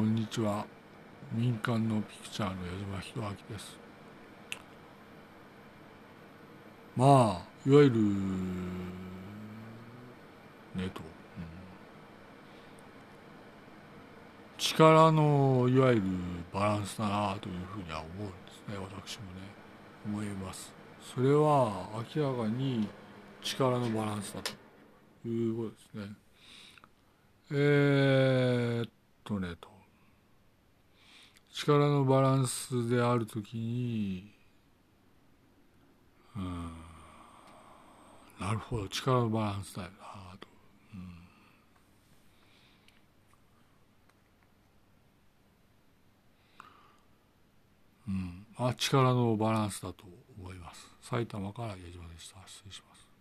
こんにちは。民間のピクチャーの矢島弘明です。まあいわゆるねと、うん、力のいわゆるバランスだなというふうには思うんですね。私もね思います。それは明らかに力のバランスだということですね。えー、力のバランスであるときにうんなるほど力のバランスだよなと、うん、うん、あ力のバランスだと思います。埼玉から矢島でした。失礼します。